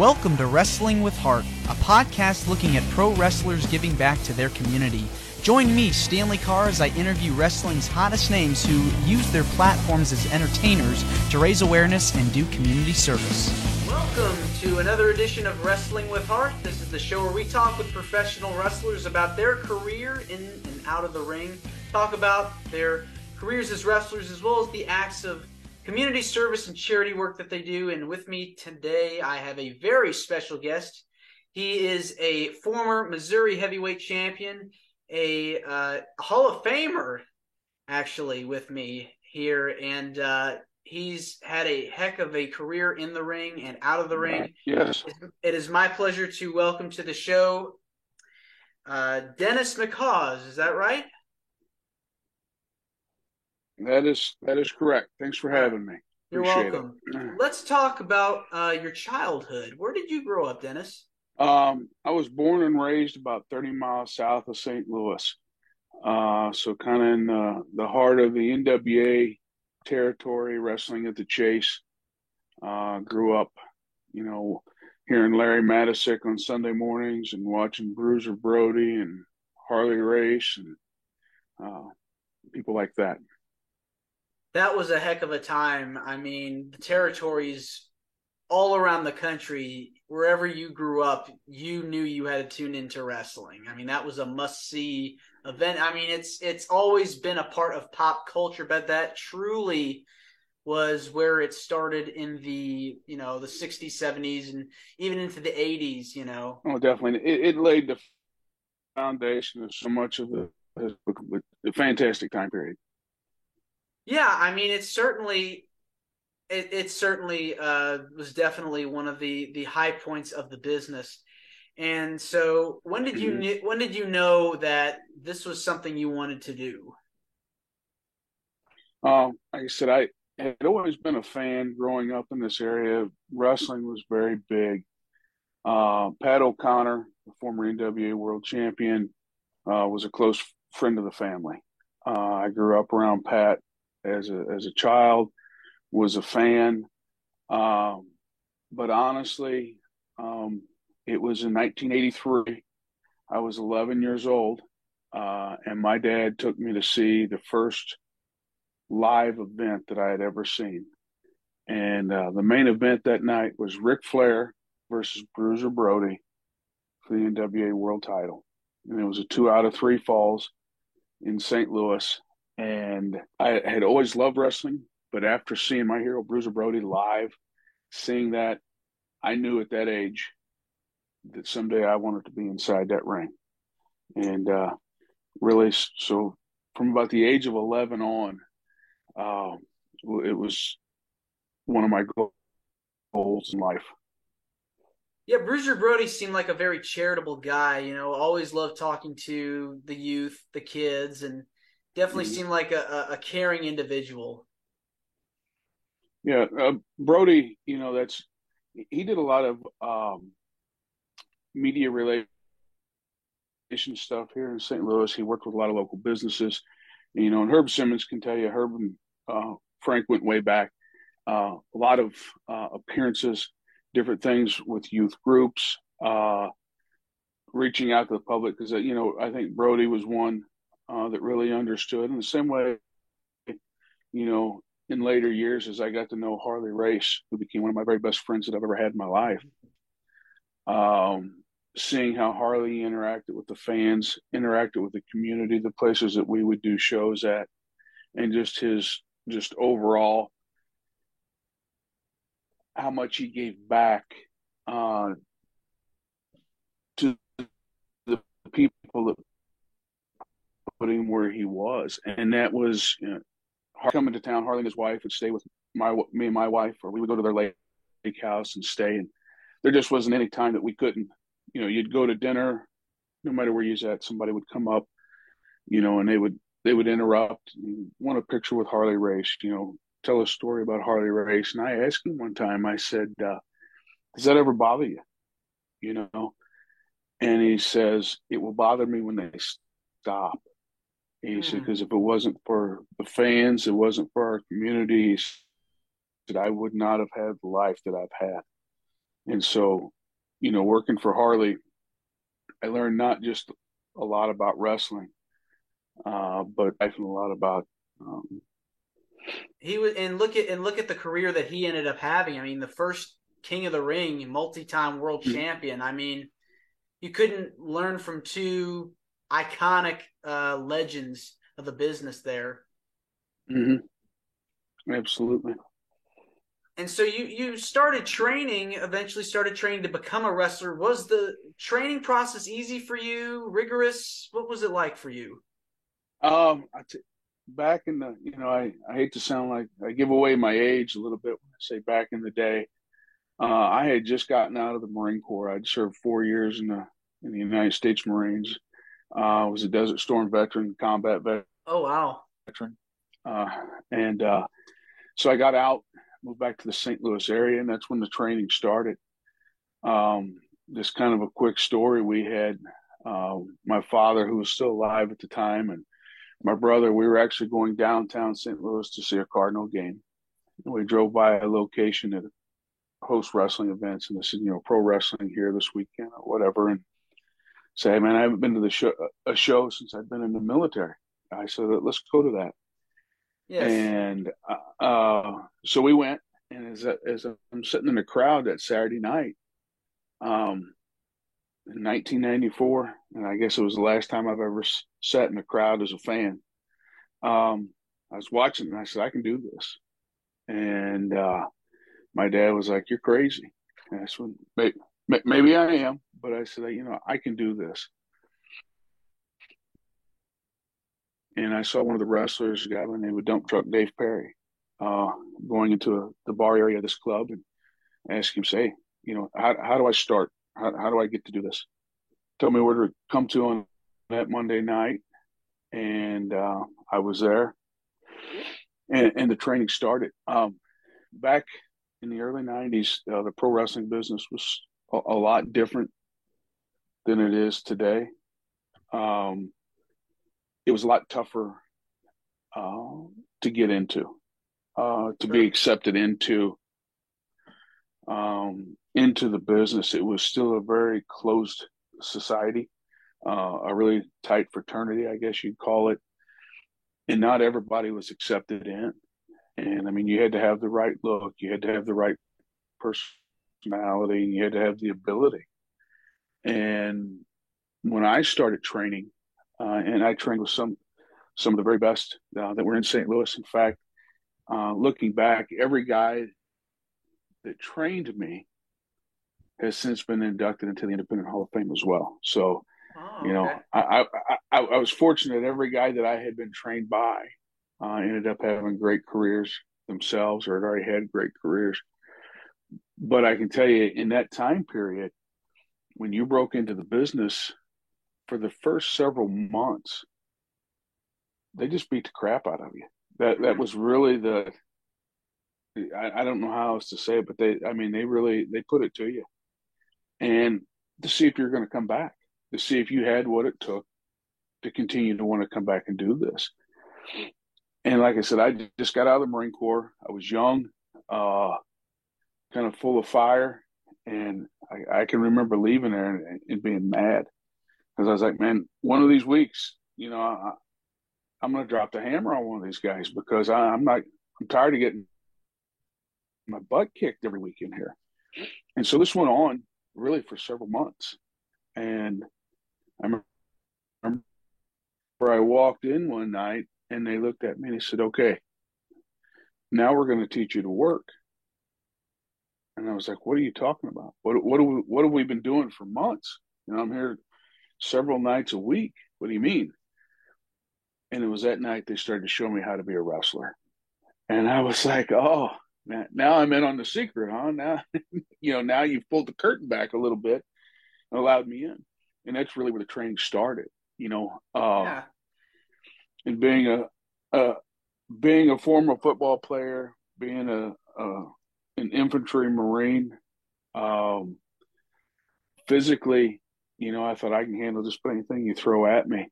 Welcome to Wrestling with Heart, a podcast looking at pro wrestlers giving back to their community. Join me, Stanley Carr, as I interview wrestling's hottest names who use their platforms as entertainers to raise awareness and do community service. Welcome to another edition of Wrestling with Heart. This is the show where we talk with professional wrestlers about their career in and out of the ring, talk about their careers as wrestlers as well as the acts of community service and charity work that they do. And with me today, I have a very special guest. He is a former Missouri heavyweight champion, a uh, Hall of Famer, actually, with me here. And uh, he's had a heck of a career in the ring and out of the ring. Yes. It is my pleasure to welcome to the show uh, Dennis McHawes. Is that right? That is that is correct. Thanks for having me. You're Appreciate welcome. it. Let's talk about uh, your childhood. Where did you grow up, Dennis? Um, I was born and raised about 30 miles south of St. Louis, uh, so kind of in the, the heart of the NWA territory, wrestling at the Chase. Uh, grew up, you know, hearing Larry Matysik on Sunday mornings and watching Bruiser Brody and Harley Race and uh, people like that. That was a heck of a time. I mean, the territories all around the country, wherever you grew up, you knew you had to tune into wrestling. I mean, that was a must see event. I mean, it's it's always been a part of pop culture, but that truly was where it started in the you know the 60s 70s and even into the 80s you know oh definitely it, it laid the foundation of so much of the, the fantastic time period yeah i mean it's certainly it, it certainly uh, was definitely one of the the high points of the business and so when did you mm-hmm. when did you know that this was something you wanted to do um like i said i had always been a fan growing up in this area. Wrestling was very big. Uh, Pat O'Connor, the former NWA world champion, uh, was a close friend of the family. Uh, I grew up around Pat as a as a child, was a fan. Um, but honestly, um, it was in 1983. I was 11 years old, uh, and my dad took me to see the first live event that I had ever seen. And uh, the main event that night was Ric Flair versus Bruiser Brody for the NWA World Title. And it was a two out of three falls in St. Louis. And I had always loved wrestling, but after seeing my hero Bruiser Brody live, seeing that, I knew at that age that someday I wanted to be inside that ring. And uh, really, so from about the age of 11 on, uh, it was one of my goals in life. Yeah, Bruiser Brody seemed like a very charitable guy. You know, always loved talking to the youth, the kids, and definitely mm-hmm. seemed like a, a, caring individual. Yeah, uh, Brody. You know, that's he did a lot of um, media relation stuff here in St. Louis. He worked with a lot of local businesses. You know, and Herb Simmons can tell you, Herb and uh, Frank went way back. Uh, a lot of uh, appearances, different things with youth groups, uh, reaching out to the public because you know I think Brody was one uh, that really understood. In the same way, you know, in later years as I got to know Harley Race, who became one of my very best friends that I've ever had in my life. Um, seeing how Harley interacted with the fans, interacted with the community, the places that we would do shows at, and just his just overall how much he gave back uh, to the people that put him where he was, and that was you know, coming to town. Harley and his wife would stay with my me and my wife, or we would go to their lake house and stay. And there just wasn't any time that we couldn't. You know, you'd go to dinner, no matter where you're at, somebody would come up, you know, and they would they would interrupt, want a picture with Harley Race, you know, tell a story about Harley Race. And I asked him one time, I said, uh, does that ever bother you? You know? And he says, it will bother me when they stop. He mm. said, because if it wasn't for the fans, it wasn't for our community, that I would not have had the life that I've had. And so, you know, working for Harley, I learned not just a lot about wrestling, uh, but I learned a lot about. Um, he was, and look at and look at the career that he ended up having. I mean, the first King of the Ring, multi-time world mm-hmm. champion. I mean, you couldn't learn from two iconic uh, legends of the business there. Mm-hmm. Absolutely. And so you you started training, eventually started training to become a wrestler. Was the training process easy for you? Rigorous? What was it like for you? Um, I t- back in the you know I I hate to sound like I give away my age a little bit when I say back in the day. Uh, I had just gotten out of the Marine Corps. I'd served four years in the in the United States Marines. Uh, I was a Desert Storm veteran, combat veteran. Oh wow! Veteran, uh, and uh, so I got out, moved back to the St. Louis area, and that's when the training started. Um, just kind of a quick story. We had uh, my father, who was still alive at the time, and my brother. We were actually going downtown St. Louis to see a Cardinal game. And we drove by a location that host wrestling events, and they said, you know, pro wrestling here this weekend or whatever, and say, man, I haven't been to the show a show since I've been in the military. I said, let's go to that. Yes. And uh, so we went, and as as I'm sitting in the crowd that Saturday night, um, in 1994, and I guess it was the last time I've ever sat in a crowd as a fan. Um, I was watching, and I said, I can do this. And uh, my dad was like, "You're crazy." And I said, maybe, I am, but I said, you know, I can do this. And I saw one of the wrestlers, a guy by the name of Dump Truck Dave Perry, uh, going into a, the bar area of this club and ask him, say, you know, how, how do I start? How, how do I get to do this? Tell me where to come to on that Monday night. And uh, I was there. And, and the training started. Um, back in the early 90s, uh, the pro wrestling business was a, a, lot different than it is today. Um, it was a lot tougher uh, to get into, uh, to be accepted into um, into the business. It was still a very closed society, uh, a really tight fraternity, I guess you'd call it, and not everybody was accepted in. And I mean, you had to have the right look, you had to have the right personality, and you had to have the ability. And when I started training, uh, and I trained with some some of the very best uh, that were in St. Louis. In fact, uh, looking back, every guy that trained me has since been inducted into the Independent Hall of Fame as well. So, oh, you know, okay. I, I, I, I was fortunate. Every guy that I had been trained by uh, ended up having great careers themselves or had already had great careers. But I can tell you in that time period, when you broke into the business for the first several months, they just beat the crap out of you. That that was really the I, I don't know how else to say it, but they I mean they really they put it to you. And to see if you're going to come back, to see if you had what it took to continue to want to come back and do this. And like I said, I just got out of the Marine Corps. I was young, uh, kind of full of fire, and I, I can remember leaving there and, and being mad because I was like, man, one of these weeks, you know, I, am going to drop the hammer on one of these guys because I, I'm not. I'm tired of getting my butt kicked every week in here. And so this went on really for several months. And I remember I walked in one night and they looked at me and they said, okay, now we're going to teach you to work. And I was like, what are you talking about? What, what, we, what have we been doing for months? You know, I'm here several nights a week. What do you mean? And it was that night they started to show me how to be a wrestler. And I was like, oh, now, now I'm in on the secret, huh? Now, you know, now you've pulled the curtain back a little bit and allowed me in. And that's really where the training started, you know. Uh, yeah. And being a, a, being a former football player, being a, a an infantry marine, um, physically, you know, I thought I can handle just about anything you throw at me.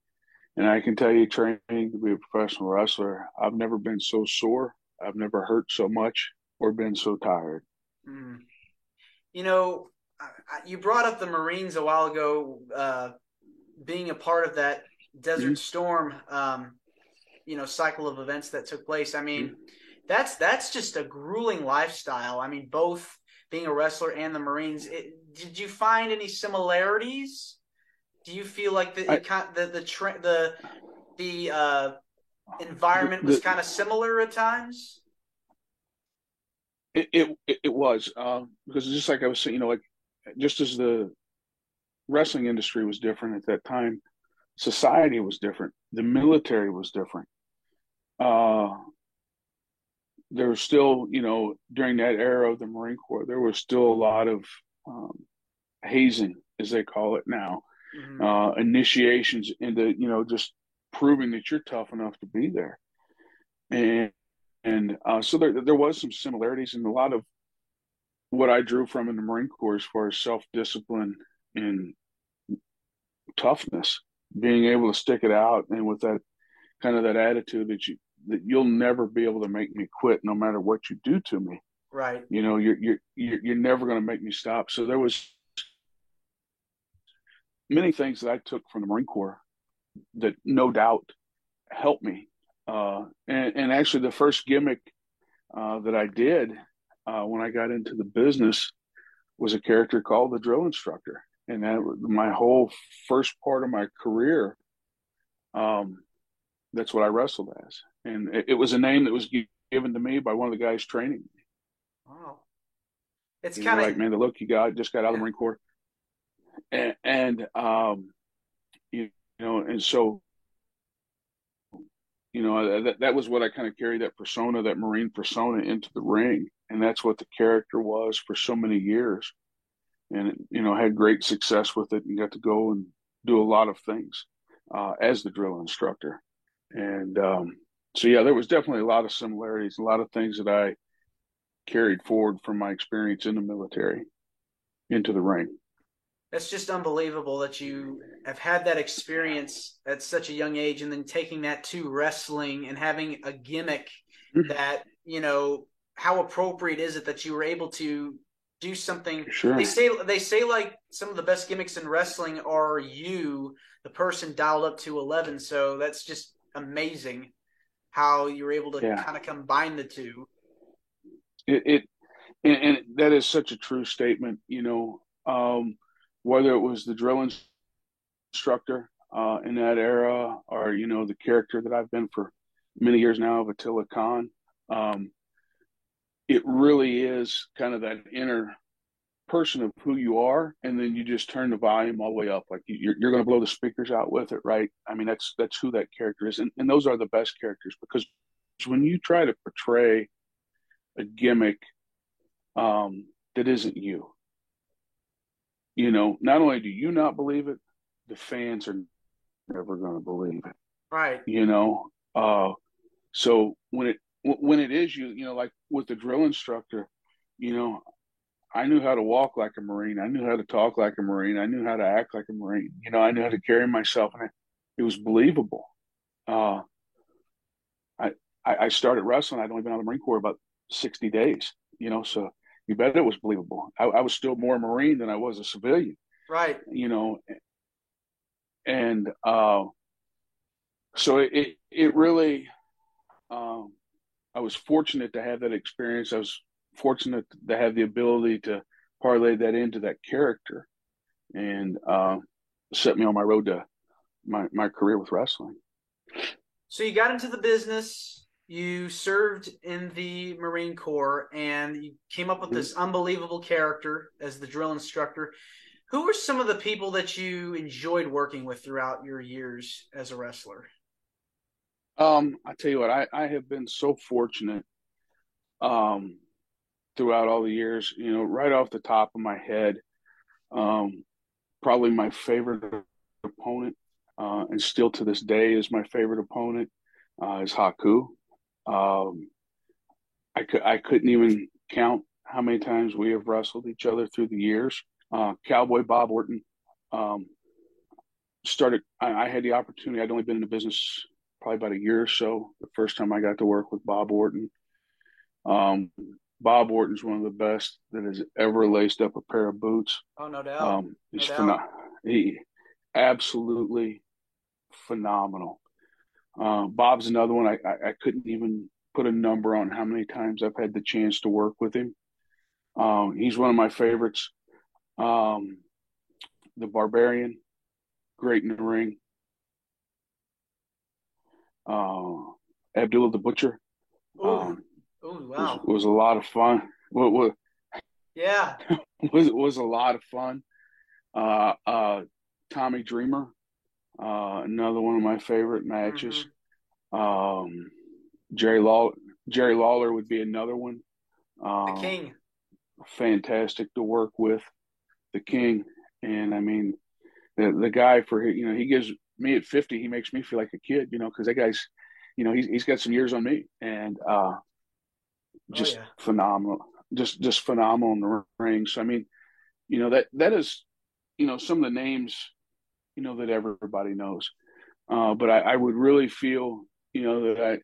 And I can tell you, training to be a professional wrestler, I've never been so sore. I've never hurt so much or been so tired. Mm. you know, you brought up the Marines a while ago, uh, being a part of that Desert mm-hmm. Storm, um, you know, cycle of events that took place. I mean, mm-hmm. That's that's just a grueling lifestyle. I mean, both being a wrestler and the Marines. It, did you find any similarities? Do you feel like the I, the the the the, the uh, environment was kind of similar at times? It it, it was um, because just like I was saying, you know, like just as the wrestling industry was different at that time, society was different. The military was different. Uh, there was still, you know, during that era of the Marine Corps, there was still a lot of um, hazing, as they call it now, mm-hmm. uh, initiations into, you know, just proving that you're tough enough to be there. And and uh, so there there was some similarities and a lot of what I drew from in the Marine Corps as far as self discipline and toughness, being able to stick it out, and with that kind of that attitude that you that you'll never be able to make me quit, no matter what you do to me. Right. You know, you're you're you're, you're never going to make me stop. So there was many things that I took from the Marine Corps that no doubt helped me. Uh, and, and actually, the first gimmick uh, that I did uh, when I got into the business was a character called the drill instructor, and that my whole first part of my career. Um, that's what I wrestled as, and it, it, was a name that was given to me by one of the guys training me. Wow, it's kind of like man, the look you got just got out of the Marine Corps, and, and um, you know, and so you know that that was what I kind of carried that persona, that Marine persona, into the ring, and that's what the character was for so many years. And you know had great success with it and got to go and do a lot of things uh, as the drill instructor. And um, so yeah there was definitely a lot of similarities a lot of things that i carried forward from my experience in the military into the ring that's just unbelievable that you have had that experience at such a young age and then taking that to wrestling and having a gimmick mm-hmm. that you know how appropriate is it that you were able to do something sure. they say they say like some of the best gimmicks in wrestling are you the person dialed up to 11 so that's just amazing how you're able to yeah. kind of combine the two it, it and, and, that is such a true statement you know um, whether it was the drill instructor uh, in that era or you know the character that i've been for many years now of attila khan um, it really is kind of that inner person of who you are and then you just turn the volume all the way up. Like you're, you're going to blow the speakers out with it right? I mean that's that's who that character is and, and those are the best characters because when you try to portray a gimmick um, that isn't you. You know not only do you not believe it the fans are never going to believe it. Right. You know uh, so when it when it is you, you know, like with the drill instructor, you know, I knew how to walk like a Marine. I knew how to talk like a Marine. I knew how to act like a Marine. You know, I knew how to carry myself, and it, it was believable. Uh, I I started wrestling. I'd only been out of the Marine Corps about sixty days. You know, so you bet it was believable. I, I was still more Marine than I was a civilian. Right. You know, and uh, so it it really um, I was fortunate to have that experience. I was fortunate to have the ability to parlay that into that character and uh, set me on my road to my, my career with wrestling. So you got into the business, you served in the Marine Corps, and you came up with this mm-hmm. unbelievable character as the drill instructor. Who were some of the people that you enjoyed working with throughout your years as a wrestler? Um, I tell you what, I, I have been so fortunate um, throughout all the years. You know, right off the top of my head, um, probably my favorite opponent, uh, and still to this day is my favorite opponent, uh, is Haku. Um, I could I couldn't even count how many times we have wrestled each other through the years. Uh, Cowboy Bob Orton um, started. I, I, had the opportunity. I'd only been in the business probably about a year or so. The first time I got to work with Bob Orton, um, Bob Orton's one of the best that has ever laced up a pair of boots. Oh, no doubt. Um, he's no pheno- he absolutely phenomenal. Uh, Bob's another one. I, I, I couldn't even put a number on how many times I've had the chance to work with him. Um, he's one of my favorites. Um, the Barbarian, great in the ring. Uh, Abdullah the Butcher. Um, Was, wow. was a lot of fun. What was Yeah. was was a lot of fun. Uh, uh, Tommy Dreamer, uh, another one of my favorite matches. Um, Jerry Law Jerry Lawler would be another one. The Um, king. fantastic to work with, the King, and I mean, the the guy for you know he gives me at fifty, he makes me feel like a kid, you know, because that guy's, you know, he's he's got some years on me, and uh, just yeah. phenomenal, just just phenomenal in the ring. So I mean, you know that that is, you know, some of the names, you know, that everybody knows, uh, but I, I would really feel, you know, that I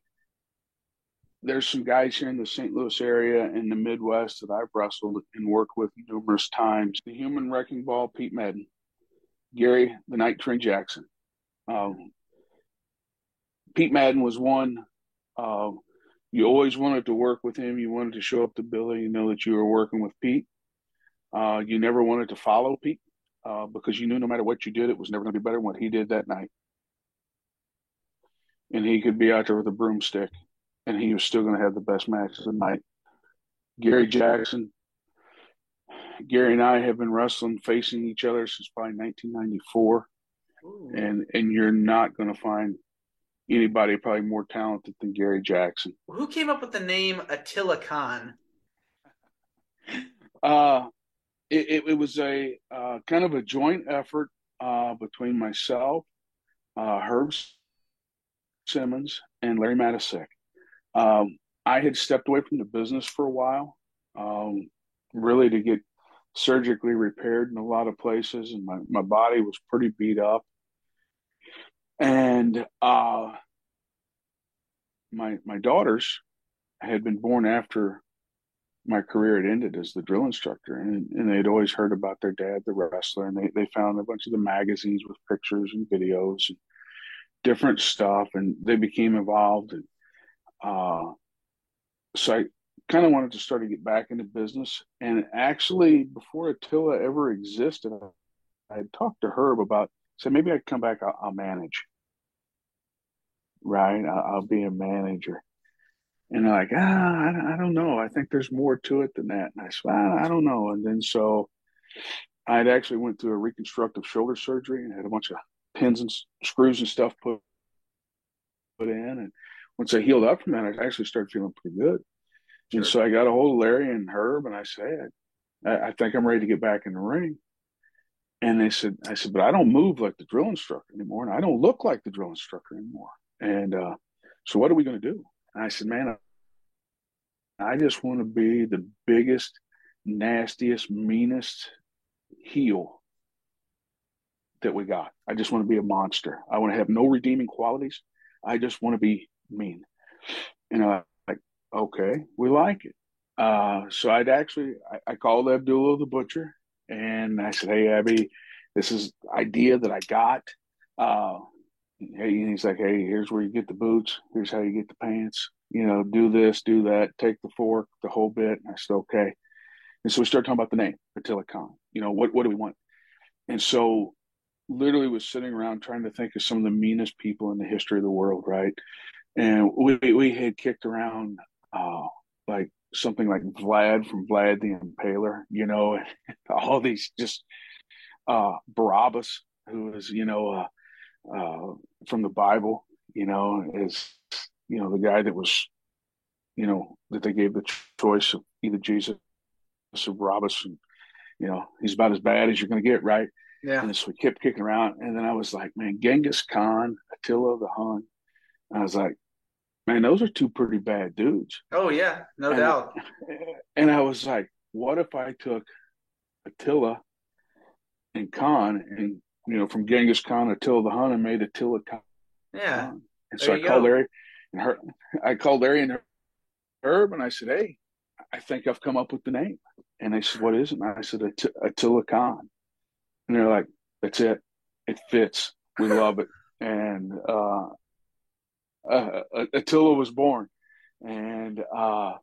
there's some guys here in the St. Louis area in the Midwest that I've wrestled and worked with numerous times. The Human Wrecking Ball, Pete Madden, Gary the Night Train Jackson. Um, Pete Madden was one. Uh, you always wanted to work with him. You wanted to show up to Billy. You know that you were working with Pete. Uh, you never wanted to follow Pete uh, because you knew no matter what you did, it was never going to be better than what he did that night. And he could be out there with a broomstick and he was still going to have the best match of the night. Gary Jackson, Gary and I have been wrestling facing each other since probably 1994, Ooh. and and you're not going to find anybody probably more talented than Gary Jackson. Who came up with the name Attila Khan? Uh, it, it, it was a uh, kind of a joint effort uh, between myself, uh, Herb Simmons, and Larry Matysik. Um, I had stepped away from the business for a while, um, really to get surgically repaired in a lot of places, and my, my body was pretty beat up. And uh, my my daughters had been born after my career had ended as the drill instructor, and, and they'd always heard about their dad, the wrestler, and they, they found a bunch of the magazines with pictures and videos and different stuff, and they became involved. And uh, so I kind of wanted to start to get back into business. And actually, before Attila ever existed, I had talked to Herb about, said maybe I'd come back, I'll, I'll manage. Right, I'll, I'll be a manager. And they're like, ah, I don't, I don't know. I think there's more to it than that. And I said, ah, I don't know. And then so I'd actually went through a reconstructive shoulder surgery and had a bunch of pins and screws and stuff put put in. And once I healed up from that, I actually started feeling pretty good. And so I got a hold of Larry and Herb, and I said, I, I think I'm ready to get back in the ring. And they said, I said, but I don't move like the drill instructor anymore, and I don't look like the drill instructor anymore. And uh, so, what are we going to do? And I said, man, I just want to be the biggest, nastiest, meanest heel that we got. I just want to be a monster. I want to have no redeeming qualities. I just want to be mean. And I'm like, okay, we like it. Uh, so I'd actually, I, I called Abdullah the butcher and I said, hey, Abby, this is idea that I got. Uh, hey, he's like, hey, here's where you get the boots. Here's how you get the pants. You know, do this, do that, take the fork, the whole bit. And I said, okay. And so we started talking about the name, Khan. You know, what, what do we want? And so literally was sitting around trying to think of some of the meanest people in the history of the world, right? And we we had kicked around uh, like something like Vlad from Vlad the Impaler, you know, all these just uh, Barabbas, who is you know uh, uh, from the Bible, you know, is you know the guy that was, you know, that they gave the choice of either Jesus or Barabbas, and you know he's about as bad as you're going to get, right? Yeah. And so we kept kicking around. And then I was like, man, Genghis Khan, Attila the Hun. I was like, man, those are two pretty bad dudes. Oh yeah, no and, doubt. And I was like, what if I took Attila and Khan and, you know, from Genghis Khan, Attila the Hun and made Attila Khan. Yeah. And so I called go. Larry and her, I called Larry and Herb and I said, hey, I think I've come up with the name. And they said, what is it? And I said, Att- Attila Khan. And they're like, that's it. It fits. We love it. And uh, uh, Attila was born. And, uh,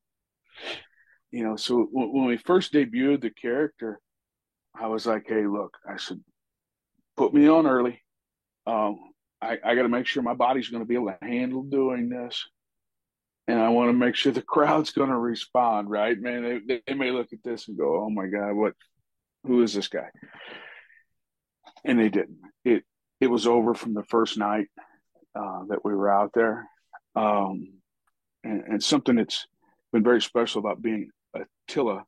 you know, so w- when we first debuted the character, I was like, hey, look, I said, put me on early. Um, I, I got to make sure my body's going to be able to handle doing this. And I want to make sure the crowd's going to respond, right? Man, they, they may look at this and go, oh my God, what, who is this guy? And they didn't. It, it was over from the first night uh, that we were out there. Um, and, and something that's been very special about being Attila.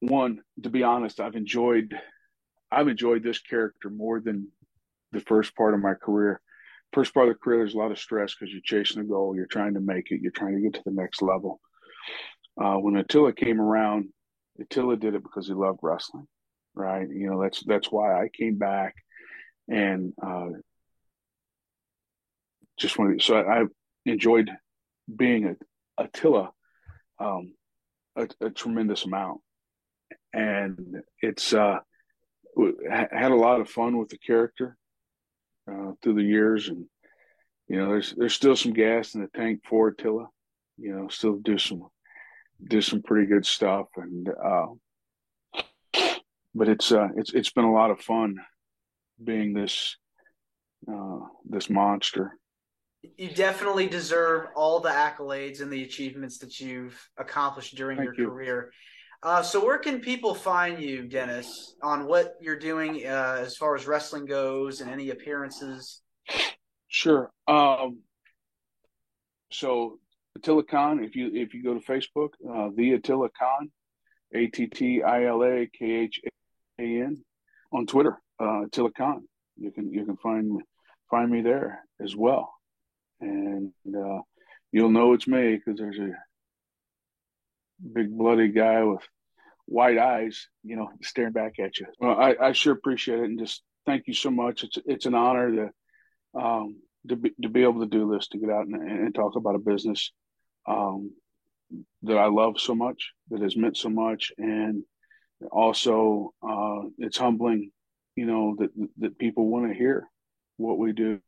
One, to be honest, I've enjoyed I've enjoyed this character more than the first part of my career. First part of the career, there's a lot of stress because you're chasing a goal, you're trying to make it, you're trying to get to the next level. Uh, when Attila came around, Attila did it because he loved wrestling, right? You know, that's that's why I came back and uh, just wanted. So I, I enjoyed being a Attila um, a, a, tremendous amount, and it's uh, had a lot of fun with the character uh, through the years, and you know, there's there's still some gas in the tank for Attila. You know, still do some do some pretty good stuff, and uh, but it's uh, it's it's been a lot of fun being this uh, this monster you definitely deserve all the accolades and the achievements that you've accomplished during Thank your you. career. Uh, so, where can people find you, Dennis, on what you're doing uh, as far as wrestling goes and any appearances? Sure. Um, so, Attila Khan, if you if you go to Facebook, uh, the Attila Khan, A T T I L A K H A N, on Twitter, uh, Attila Khan. You can you can find find me there as well and uh, you'll know it's me because there's a big bloody guy with white eyes, you know, staring back at you. Well, I, I sure appreciate it, and just thank you so much. It's it's an honor to um, to be to be able to do this, to get out and, and talk about a business um, that I love so much, that has meant so much, and also uh, it's humbling, you know, that that people want to hear what we do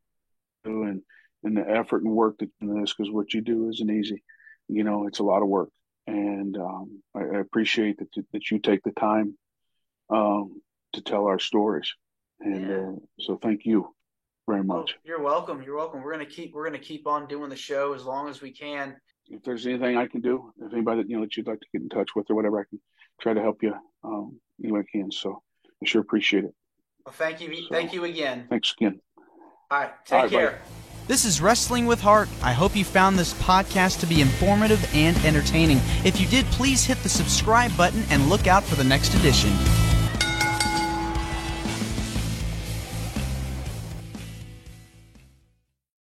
and and the effort and work that in this because what you do isn't easy. You know, it's a lot of work, and um, I, I, appreciate that that you take the time um, to tell our stories. And yeah. uh, so, thank you very much. Oh, you're welcome. You're welcome. We're gonna keep we're gonna keep on doing the show as long as we can. If there's anything I can do, if anybody that you know that you'd like to get in touch with or whatever, I can try to help you um, any way I can. So I sure appreciate it. Well, thank you. So, thank you again. Thanks again. All right. Take All right, care. Buddy. This is Wrestling with Heart. I hope you found this podcast to be informative and entertaining. If you did, please hit the subscribe button and look out for the next edition.